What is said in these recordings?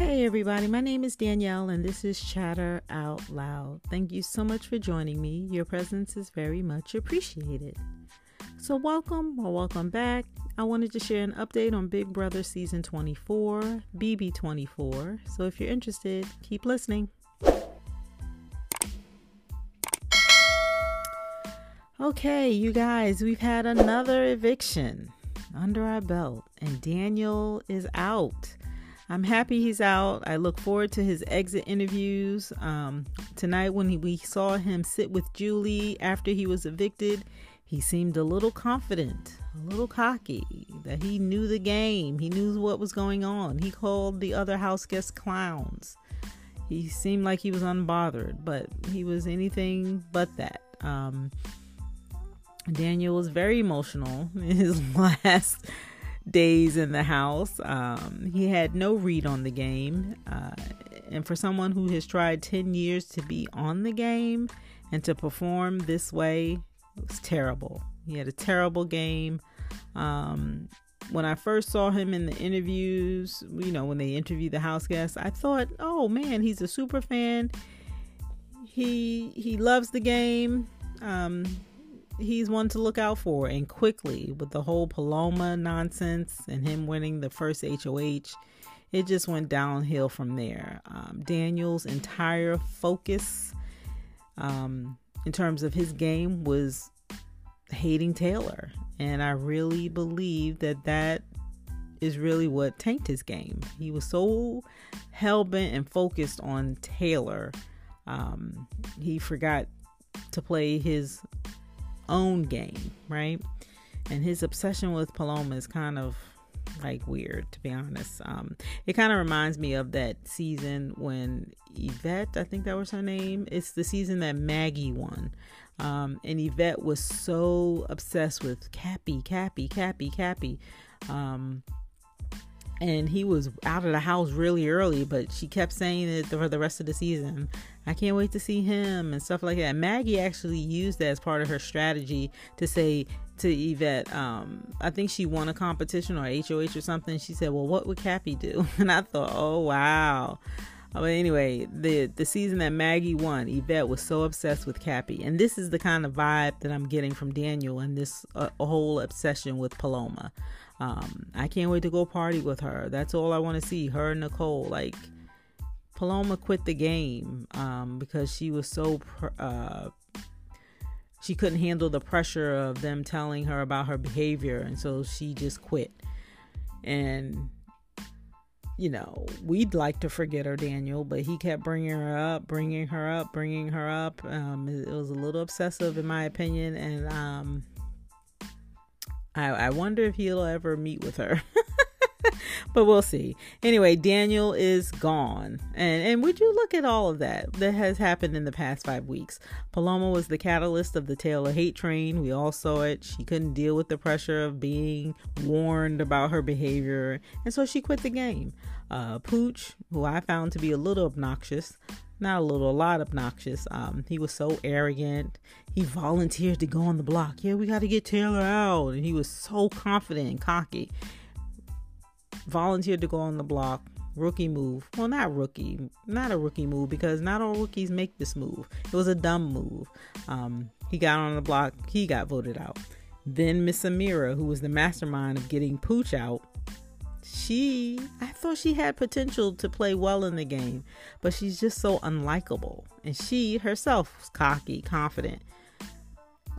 Hey, everybody, my name is Danielle, and this is Chatter Out Loud. Thank you so much for joining me. Your presence is very much appreciated. So, welcome or welcome back. I wanted to share an update on Big Brother Season 24, BB 24. So, if you're interested, keep listening. Okay, you guys, we've had another eviction under our belt, and Daniel is out. I'm happy he's out. I look forward to his exit interviews. Um, tonight, when he, we saw him sit with Julie after he was evicted, he seemed a little confident, a little cocky, that he knew the game. He knew what was going on. He called the other house guests clowns. He seemed like he was unbothered, but he was anything but that. Um, Daniel was very emotional in his last days in the house. Um, he had no read on the game. Uh, and for someone who has tried 10 years to be on the game and to perform this way, it was terrible. He had a terrible game. Um, when I first saw him in the interviews, you know, when they interviewed the house guests, I thought, oh man, he's a super fan. He he loves the game. Um, he's one to look out for and quickly with the whole Paloma nonsense and him winning the first HOH. It just went downhill from there. Um, Daniel's entire focus um, in terms of his game was hating Taylor. And I really believe that that is really what tanked his game. He was so hell bent and focused on Taylor, um, he forgot to play his own game, right? And his obsession with Paloma is kind of like weird, to be honest. Um, it kind of reminds me of that season when Yvette, I think that was her name. It's the season that Maggie won. Um, and Yvette was so obsessed with Cappy, Cappy, Cappy, Cappy. Um, and he was out of the house really early, but she kept saying it for the rest of the season. I can't wait to see him and stuff like that. Maggie actually used that as part of her strategy to say to Yvette, um, I think she won a competition or HOH or something. She said, Well, what would Cappy do? And I thought, Oh, wow. But anyway, the the season that Maggie won, Yvette was so obsessed with Cappy, and this is the kind of vibe that I'm getting from Daniel and this uh, whole obsession with Paloma. Um, I can't wait to go party with her. That's all I want to see. Her and Nicole. Like Paloma quit the game um, because she was so uh, she couldn't handle the pressure of them telling her about her behavior, and so she just quit. And you know, we'd like to forget her, Daniel, but he kept bringing her up, bringing her up, bringing her up. Um, it was a little obsessive, in my opinion, and um, I, I wonder if he'll ever meet with her. but we'll see. Anyway, Daniel is gone. And and would you look at all of that that has happened in the past five weeks? Paloma was the catalyst of the Taylor hate train. We all saw it. She couldn't deal with the pressure of being warned about her behavior. And so she quit the game. Uh, Pooch, who I found to be a little obnoxious, not a little, a lot obnoxious. Um, he was so arrogant. He volunteered to go on the block. Yeah, we got to get Taylor out, and he was so confident and cocky. Volunteered to go on the block. Rookie move. Well, not rookie, not a rookie move because not all rookies make this move. It was a dumb move. Um, he got on the block. He got voted out. Then Miss Ameerah, who was the mastermind of getting Pooch out, she I thought she had potential to play well in the game, but she's just so unlikable. And she herself was cocky, confident.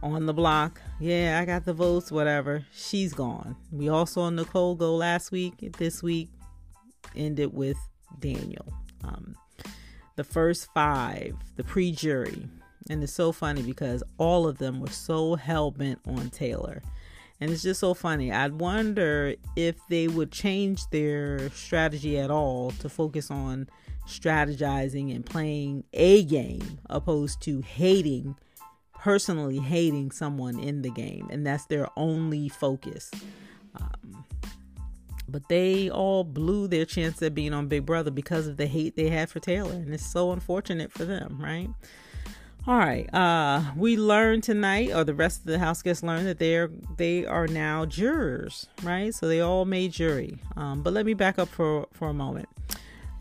On the block, yeah, I got the votes, whatever. She's gone. We all saw Nicole go last week. This week ended with Daniel. Um, the first five, the pre jury. And it's so funny because all of them were so hell bent on Taylor and it's just so funny. I'd wonder if they would change their strategy at all to focus on strategizing and playing a game opposed to hating, personally hating someone in the game. And that's their only focus. Um, but they all blew their chance at being on Big Brother because of the hate they had for Taylor. And it's so unfortunate for them, right? All right. Uh, we learned tonight, or the rest of the house guests learned that they're they are now jurors, right? So they all made jury. Um, but let me back up for for a moment.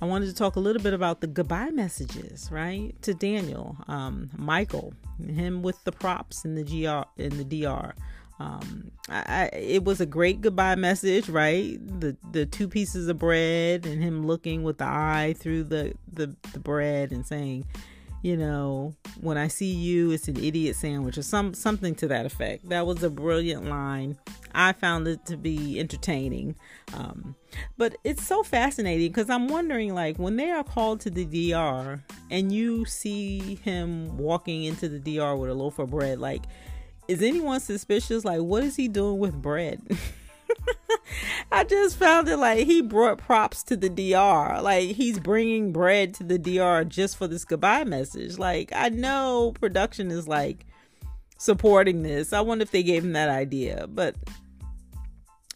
I wanted to talk a little bit about the goodbye messages, right, to Daniel, um, Michael, him with the props in the gr in the dr. Um, I, I, it was a great goodbye message, right? The the two pieces of bread and him looking with the eye through the the, the bread and saying, you know, when I see you, it's an idiot sandwich or some something to that effect. That was a brilliant line. I found it to be entertaining. Um, but it's so fascinating because I'm wondering, like, when they are called to the DR and you see him walking into the DR with a loaf of bread, like, is anyone suspicious? Like, what is he doing with bread? I just found it like he brought props to the DR. Like he's bringing bread to the DR just for this goodbye message. Like I know production is like supporting this. I wonder if they gave him that idea, but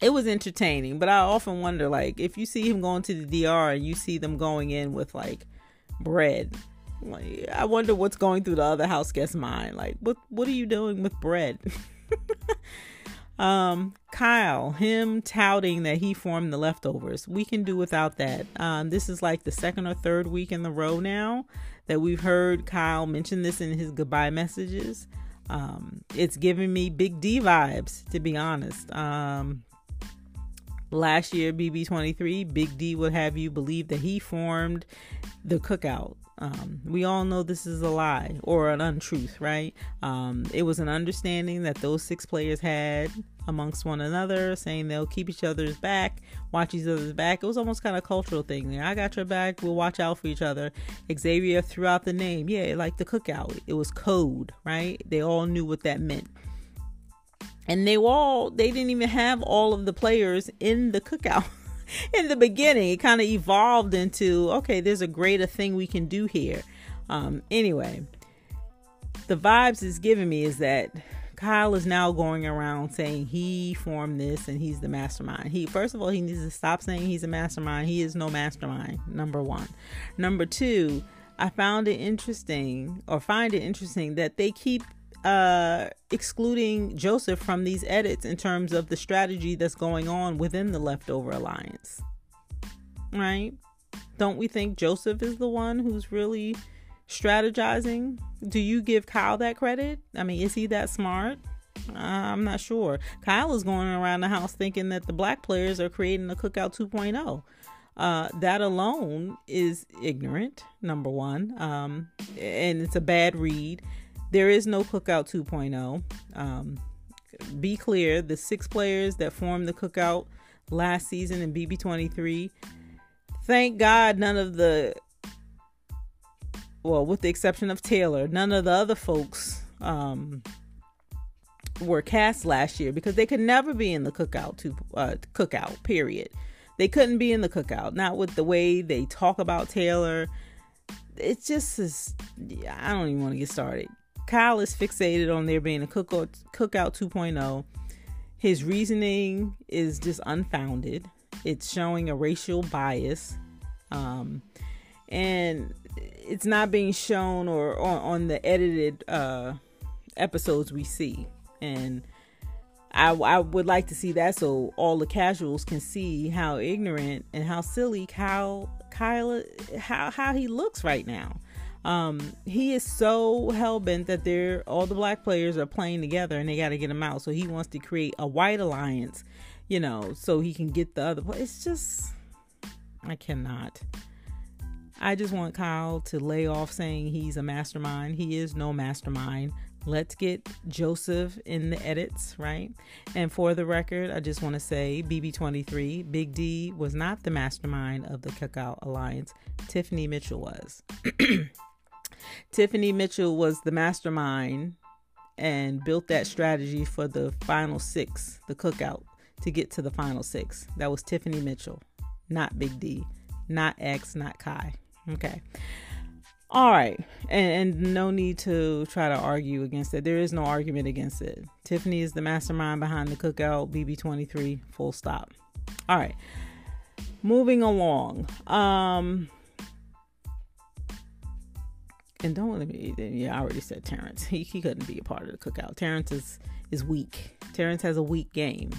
it was entertaining. But I often wonder like if you see him going to the DR and you see them going in with like bread. Like, I wonder what's going through the other house guest's mind. Like, what what are you doing with bread? Um, Kyle, him touting that he formed the leftovers. We can do without that. Um, this is like the second or third week in the row now that we've heard Kyle mention this in his goodbye messages. Um, it's giving me Big D vibes, to be honest. Um, last year, BB23, Big D would have you believe that he formed the cookout. Um, we all know this is a lie or an untruth, right? Um, it was an understanding that those six players had amongst one another, saying they'll keep each other's back, watch each other's back. It was almost kind of cultural thing there. I got your back, we'll watch out for each other. Xavier threw out the name. Yeah, like the cookout. It was code, right? They all knew what that meant. And they all, they didn't even have all of the players in the cookout. in the beginning, it kind of evolved into okay, there's a greater thing we can do here. Um, anyway, the vibes is giving me is that Kyle is now going around saying he formed this and he's the mastermind. He first of all he needs to stop saying he's a mastermind. He is no mastermind. Number 1. Number 2, I found it interesting or find it interesting that they keep uh, excluding Joseph from these edits in terms of the strategy that's going on within the leftover alliance. Right? Don't we think Joseph is the one who's really strategizing? Do you give Kyle that credit? I mean, is he that smart? Uh, I'm not sure. Kyle is going around the house thinking that the black players are creating a cookout 2.0. Uh, that alone is ignorant, number one. Um, and it's a bad read. There is no Cookout 2.0. Um, be clear the six players that formed the Cookout last season in BB23, thank God none of the, well, with the exception of Taylor, none of the other folks um, were cast last year because they could never be in the Cookout to uh, Cookout. Period. They couldn't be in the Cookout. Not with the way they talk about Taylor. It's just, is, I don't even want to get started. Kyle is fixated on there being a cookout, cookout 2.0. His reasoning is just unfounded. It's showing a racial bias. Um, and it's not being shown or on, on the edited uh, episodes we see. And I, I would like to see that so all the casuals can see how ignorant and how silly Kyle Kyle how how he looks right now. Um, he is so hell bent that they're all the black players are playing together and they got to get him out. So he wants to create a white alliance, you know, so he can get the other. It's just, I cannot. I just want Kyle to lay off saying he's a mastermind. He is no mastermind. Let's get Joseph in the edits, right? And for the record, I just want to say BB23, Big D was not the mastermind of the Cookout Alliance. Tiffany Mitchell was. Tiffany Mitchell was the mastermind and built that strategy for the final six, the cookout, to get to the final six. That was Tiffany Mitchell, not Big D, not X, not Kai. Okay. All right. And, and no need to try to argue against it. There is no argument against it. Tiffany is the mastermind behind the cookout, BB23, full stop. All right. Moving along. Um, and don't let me. Yeah, I already said Terrance. He, he couldn't be a part of the cookout. Terrance is is weak. Terrance has a weak game.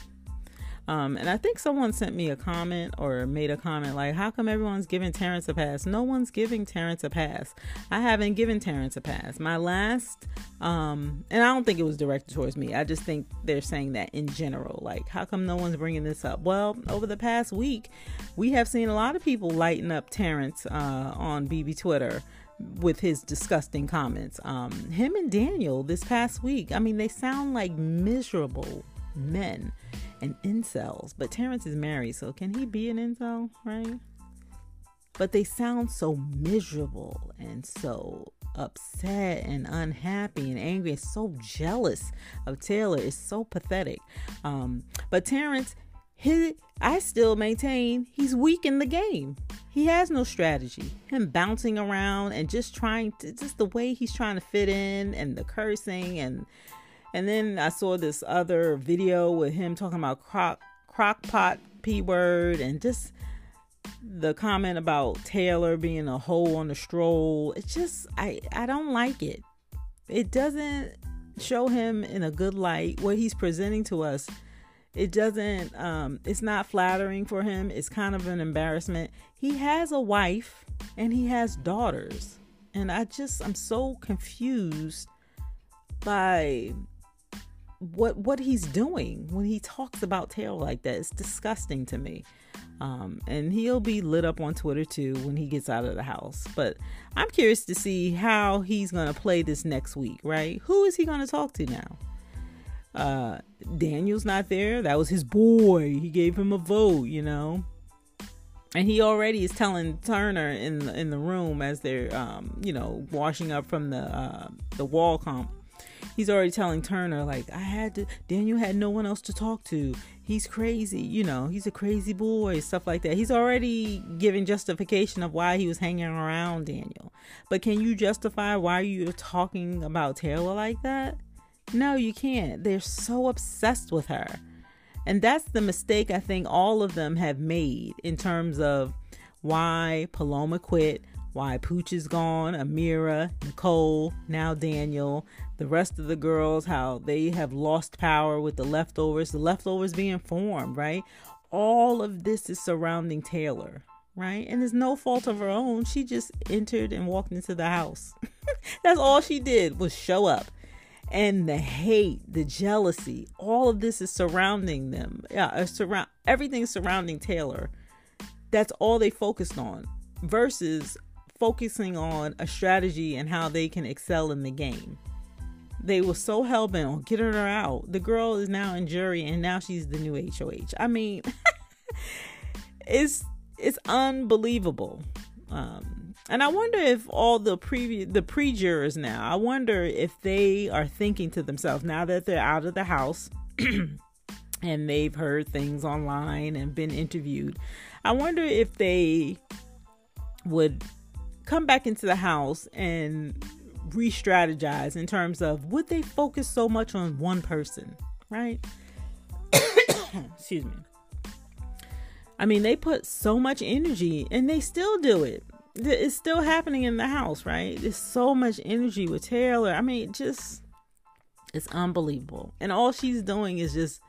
Um, and I think someone sent me a comment or made a comment like, "How come everyone's giving Terrance a pass?" No one's giving Terrance a pass. I haven't given Terrance a pass. My last, um, and I don't think it was directed towards me. I just think they're saying that in general. Like, how come no one's bringing this up? Well, over the past week, we have seen a lot of people lighten up Terrance uh, on BB Twitter with his disgusting comments. Um, him and Daniel this past week, I mean, they sound like miserable men and incels. But Terrance is married, so can he be an incel, right? But they sound so miserable and so upset and unhappy and angry and so jealous of Taylor. It's so pathetic. Um, but Terrance, he, I still maintain he's weak in the game. He has no strategy. Him bouncing around and just trying to, just the way he's trying to fit in and the cursing and and then I saw this other video with him talking about crock crock pot p word and just the comment about Taylor being a hole on the stroll. It's just I I don't like it. It doesn't show him in a good light what he's presenting to us it doesn't um it's not flattering for him it's kind of an embarrassment he has a wife and he has daughters and i just i'm so confused by what what he's doing when he talks about Taylor like that. It's disgusting to me. Um, and he'll be lit up on Twitter too when he gets out of the house. But I'm curious to see how he's going to play this next week, right? Who is he going to talk to now? Uh, Daniel's not there. That was his boy. He gave him a vote, you know. And he already is telling Turner in in the room as they're, um, you know, washing up from the uh, the wall comp he's already telling Turner like I had to Daniel had no one else to talk to. He's crazy, you know, he's a crazy boy, stuff like that. He's already giving justification of why he was hanging around Daniel. But can you justify why you're talking about Taylor like that? No, you can't. They're so obsessed with her. And that's the mistake I think all of them have made in terms of why Paloma quit, why Pooch is gone, Ameerah, Nicole, now Daniel, the rest of the girls, how they have lost power with the leftovers, the leftovers being formed, right? All of this is surrounding Taylor, right? And it's no fault of her own. She just entered and walked into the house. That's all she did was show up. And the hate, the jealousy, all of this is surrounding them. Yeah, uh, surround everything surrounding Taylor. That's all they focused on versus focusing on a strategy and how they can excel in the game. They were so hell bent on getting her out. The girl is now in jury and now she's the new HOH. I mean, it's it's unbelievable. Um, and I wonder if all the previous the pre-jurors now, I wonder if they are thinking to themselves now that they're out of the house and they've heard things online and been interviewed. I wonder if they would come back into the house and re-strategize in terms of would they focus so much on one person, right? Excuse me. I mean, they put so much energy and they still do it. It's still happening in the house, right? There's so much energy with Taylor. I mean, just it's unbelievable. And all she's doing is just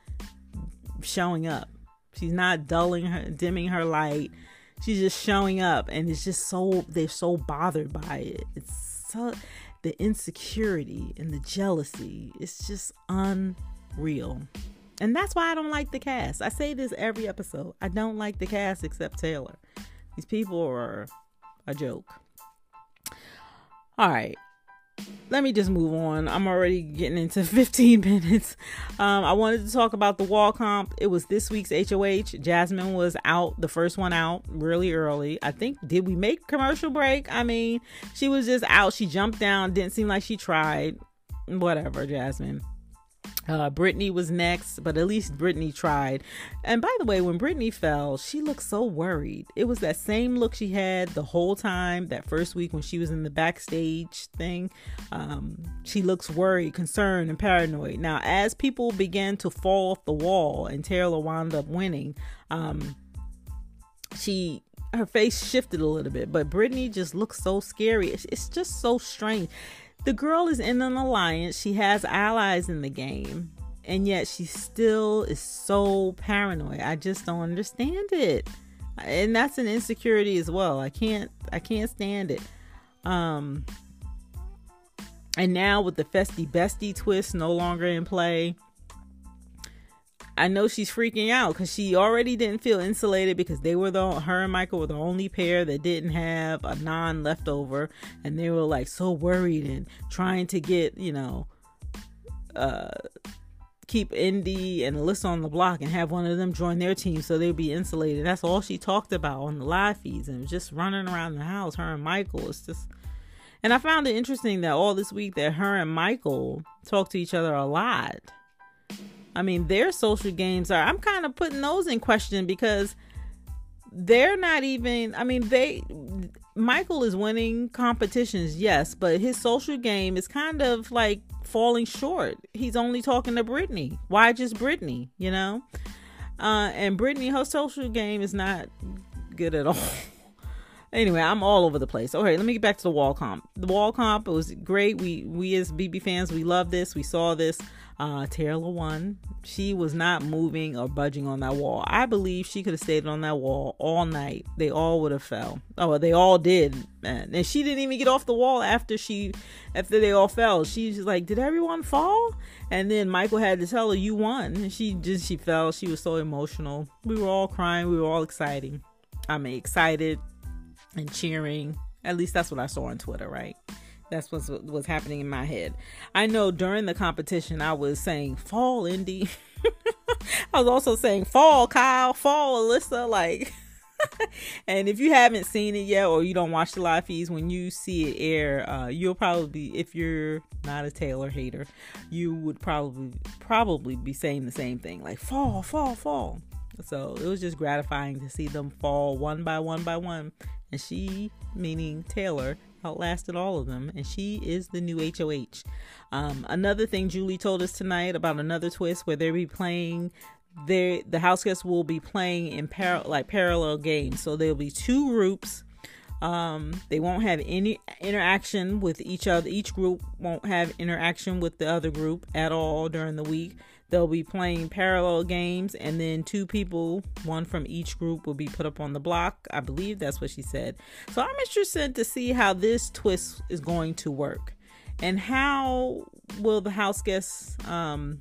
showing up. She's not dulling her, dimming her light she's just showing up and it's just so they're so bothered by it it's so the insecurity and the jealousy it's just unreal and that's why i don't like the cast i say this every episode i don't like the cast except taylor these people are a joke all right let me just move on. I'm already getting into 15 minutes. Um, I wanted to talk about the wall comp. It was this week's HOH. Jasmine was out, the first one out, really early. I think, did we make commercial break? I mean, she was just out. She jumped down, didn't seem like she tried. Whatever, Jasmine. Uh, Brittany was next, but at least Brittany tried. And by the way, when Brittany fell, she looked so worried. It was that same look she had the whole time that first week when she was in the backstage thing. Um, she looks worried, concerned, and paranoid. Now, as people began to fall off the wall and Taylor wound up winning, um, she her face shifted a little bit, but Brittany just looks so scary. It's, it's just so strange the girl is in an alliance. She has allies in the game. and yet she still is so paranoid. I just don't understand it. And that's an insecurity as well. I can't I can't stand it. Um and now with the Festie Bestie twist no longer in play, I know she's freaking out because she already didn't feel insulated because they were the her and Michael were the only pair that didn't have a non leftover, and they were like so worried and trying to get you know, uh, keep Indy and Alyssa on the block and have one of them join their team so they'd be insulated. That's all she talked about on the live feeds and just running around the house. Her and Michael. It's just, and I found it interesting that all this week that her and Michael talked to each other a lot I mean, their social games are, I'm kind of putting those in question because they're not even, I mean, they, Michael is winning competitions, yes, but his social game is kind of like falling short. He's only talking to Brittany. Why just Brittany, you know? Uh, and Brittany, her social game is not good at all. anyway, I'm all over the place. Okay, let me get back to the wall comp. The wall comp it was great. We we as BB fans, we love this. We saw this. Uh, Taylor won. She was not moving or budging on that wall. I believe she could have stayed on that wall all night. They all would have fell. Oh, they all did, man. And she didn't even get off the wall after she, after they all fell. She's like, "Did everyone fall?" And then Michael had to tell her, "You won." And she just she fell. She was so emotional. We were all crying. We were all excited. I mean, excited and cheering. At least that's what I saw on Twitter, right? That's what was happening in my head. I know during the competition, I was saying, Fall, Indy. I was also saying, Fall, Kyle, Fall, Alyssa. Like, and if you haven't seen it yet or you don't watch the live feeds, when you see it air, uh, you'll probably, if you're not a Taylor hater, you would probably probably be saying the same thing, like fall, fall, fall. So it was just gratifying to see them fall one by one by one, and she, meaning Taylor, outlasted all of them, and she is the new HOH. Um, another thing Julie told us tonight about another twist where they'll be playing. They, the house guests will be playing in par- like parallel games, so there'll be two groups. Um, they won't have any interaction with each other. Each group won't have interaction with the other group at all during the week. They'll be playing parallel games, and then two people, one from each group, will be put up on the block. I believe that's what she said. So I'm interested to see how this twist is going to work, and how will the house guests um,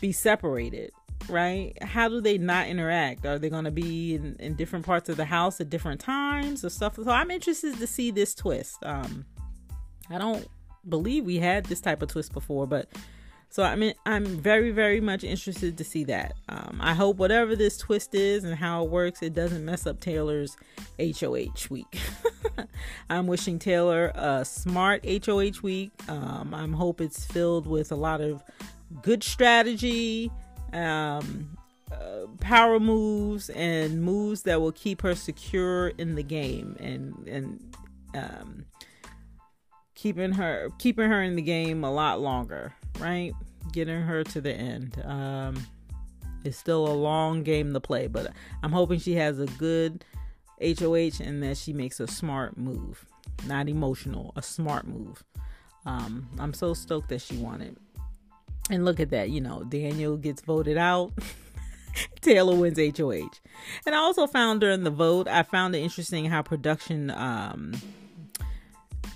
be separated right? How do they not interact? Are they going to be in, in, different parts of the house at different times or stuff? So I'm interested to see this twist. Um, I don't believe we had this type of twist before, but so I mean, I'm very, very much interested to see that. Um, I hope whatever this twist is and how it works, it doesn't mess up Taylor's HOH week. I'm wishing Taylor a smart HOH week. Um, I'm hope it's filled with a lot of good strategy, um, uh, power moves, and moves that will keep her secure in the game and and um, keeping her keeping her in the game a lot longer right? Getting her to the end. Um, it's still a long game to play, but I'm hoping she has a good HOH and that she makes a smart move. Not emotional, a smart move. Um, I'm so stoked that she won it. And look at that, you know, Daniel gets voted out. Taylor wins HOH. And I also found during the vote, I found it interesting how production um,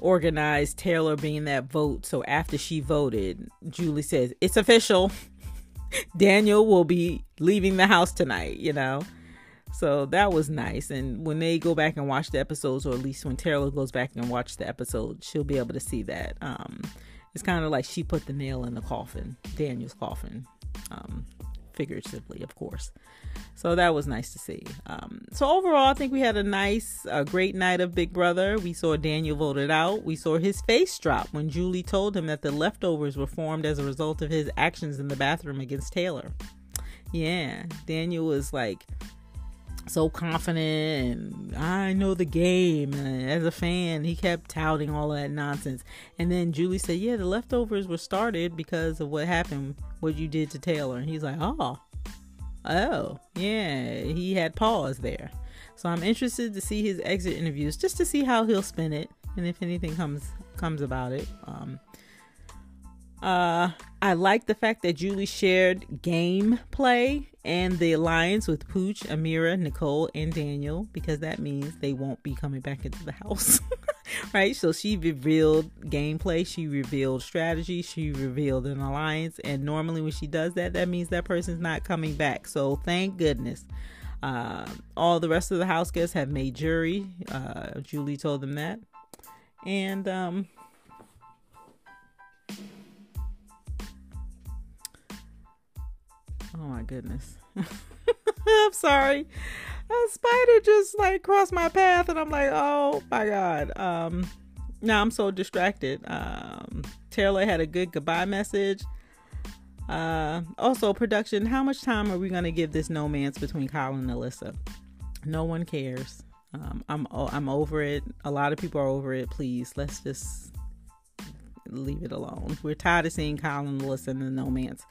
organized Taylor being that vote. So after she voted, Julie says, It's official. Daniel will be leaving the house tonight, you know? So that was nice. And when they go back and watch the episodes, or at least when Taylor goes back and watch the episode, she'll be able to see that. Um, it's kind of like she put the nail in the coffin, Daniel's coffin. Um, figuratively, of course. So that was nice to see. Um, so overall, I think we had a nice, a great night of Big Brother. We saw Daniel voted out. We saw his face drop when Julie told him that the leftovers were formed as a result of his actions in the bathroom against Taylor. Yeah, Daniel was like so confident and I know the game. And as a fan, he kept touting all that nonsense. And then Julie said, Yeah, the leftovers were started because of what happened, what you did to Taylor. And he's like, Oh, oh, yeah, he had pause there. So I'm interested to see his exit interviews just to see how he'll spin it and if anything comes comes about it. Um, Uh, I like the fact that Julie shared gameplay and the alliance with Pooch, Ameerah, Nicole, and Daniel because that means they won't be coming back into the house. right? So she revealed gameplay, she revealed strategy, she revealed an alliance, and normally when she does that, that means that person's not coming back. So thank goodness. Uh, all the rest of the house guests have made jury. Uh, Julie told them that. And um, Oh my goodness. I'm sorry. A spider just like crossed my path and I'm like, oh my god. Um now I'm so distracted. Um Taylor had a good goodbye message. Uh also production, how much time are we gonna give this romance between Kyle and Alyssa? No one cares. Um, I'm I'm over it. A lot of people are over it. Please, let's just leave it alone. We're tired of seeing Kyle and Alyssa in the romance.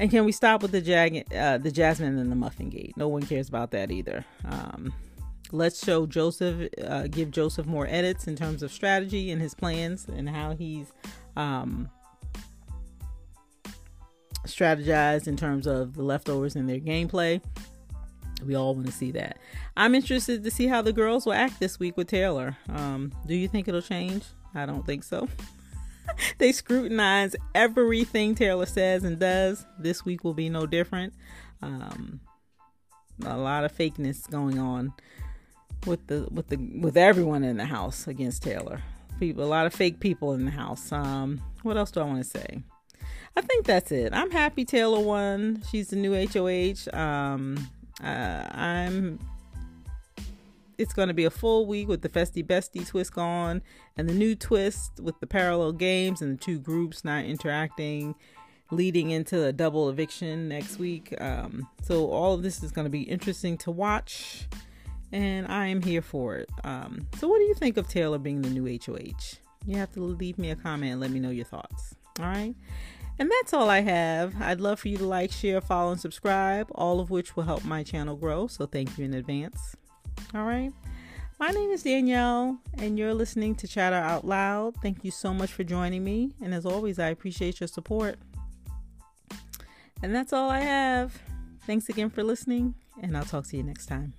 And can we stop with the jag- uh, the Jasmine and the Muffin Gate? No one cares about that either. Um, let's show Joseph, uh, give Joseph more edits in terms of strategy and his plans and how he's um, strategized in terms of the leftovers in their gameplay. We all want to see that. I'm interested to see how the girls will act this week with Taylor. Um, do you think it'll change? I don't think so. they scrutinize everything Taylor says and does. This week will be no different. Um, a lot of fakeness going on with the with the with everyone in the house against Taylor. People, a lot of fake people in the house. Um, what else do I want to say? I think that's it. I'm happy Taylor won. She's the new HOH. Um, uh, I'm it's going to be a full week with the Festie Bestie twist gone and the new twist with the parallel games and the two groups not interacting, leading into a double eviction next week. Um, so, all of this is going to be interesting to watch, and I am here for it. Um, so, what do you think of Taylor being the new HOH? You have to leave me a comment and let me know your thoughts. All right. And that's all I have. I'd love for you to like, share, follow, and subscribe, all of which will help my channel grow. So thank you in advance. All right. My name is Danielle, and you're listening to Chatter Out Loud. Thank you so much for joining me. And as always, I appreciate your support. And that's all I have. Thanks again for listening, and I'll talk to you next time.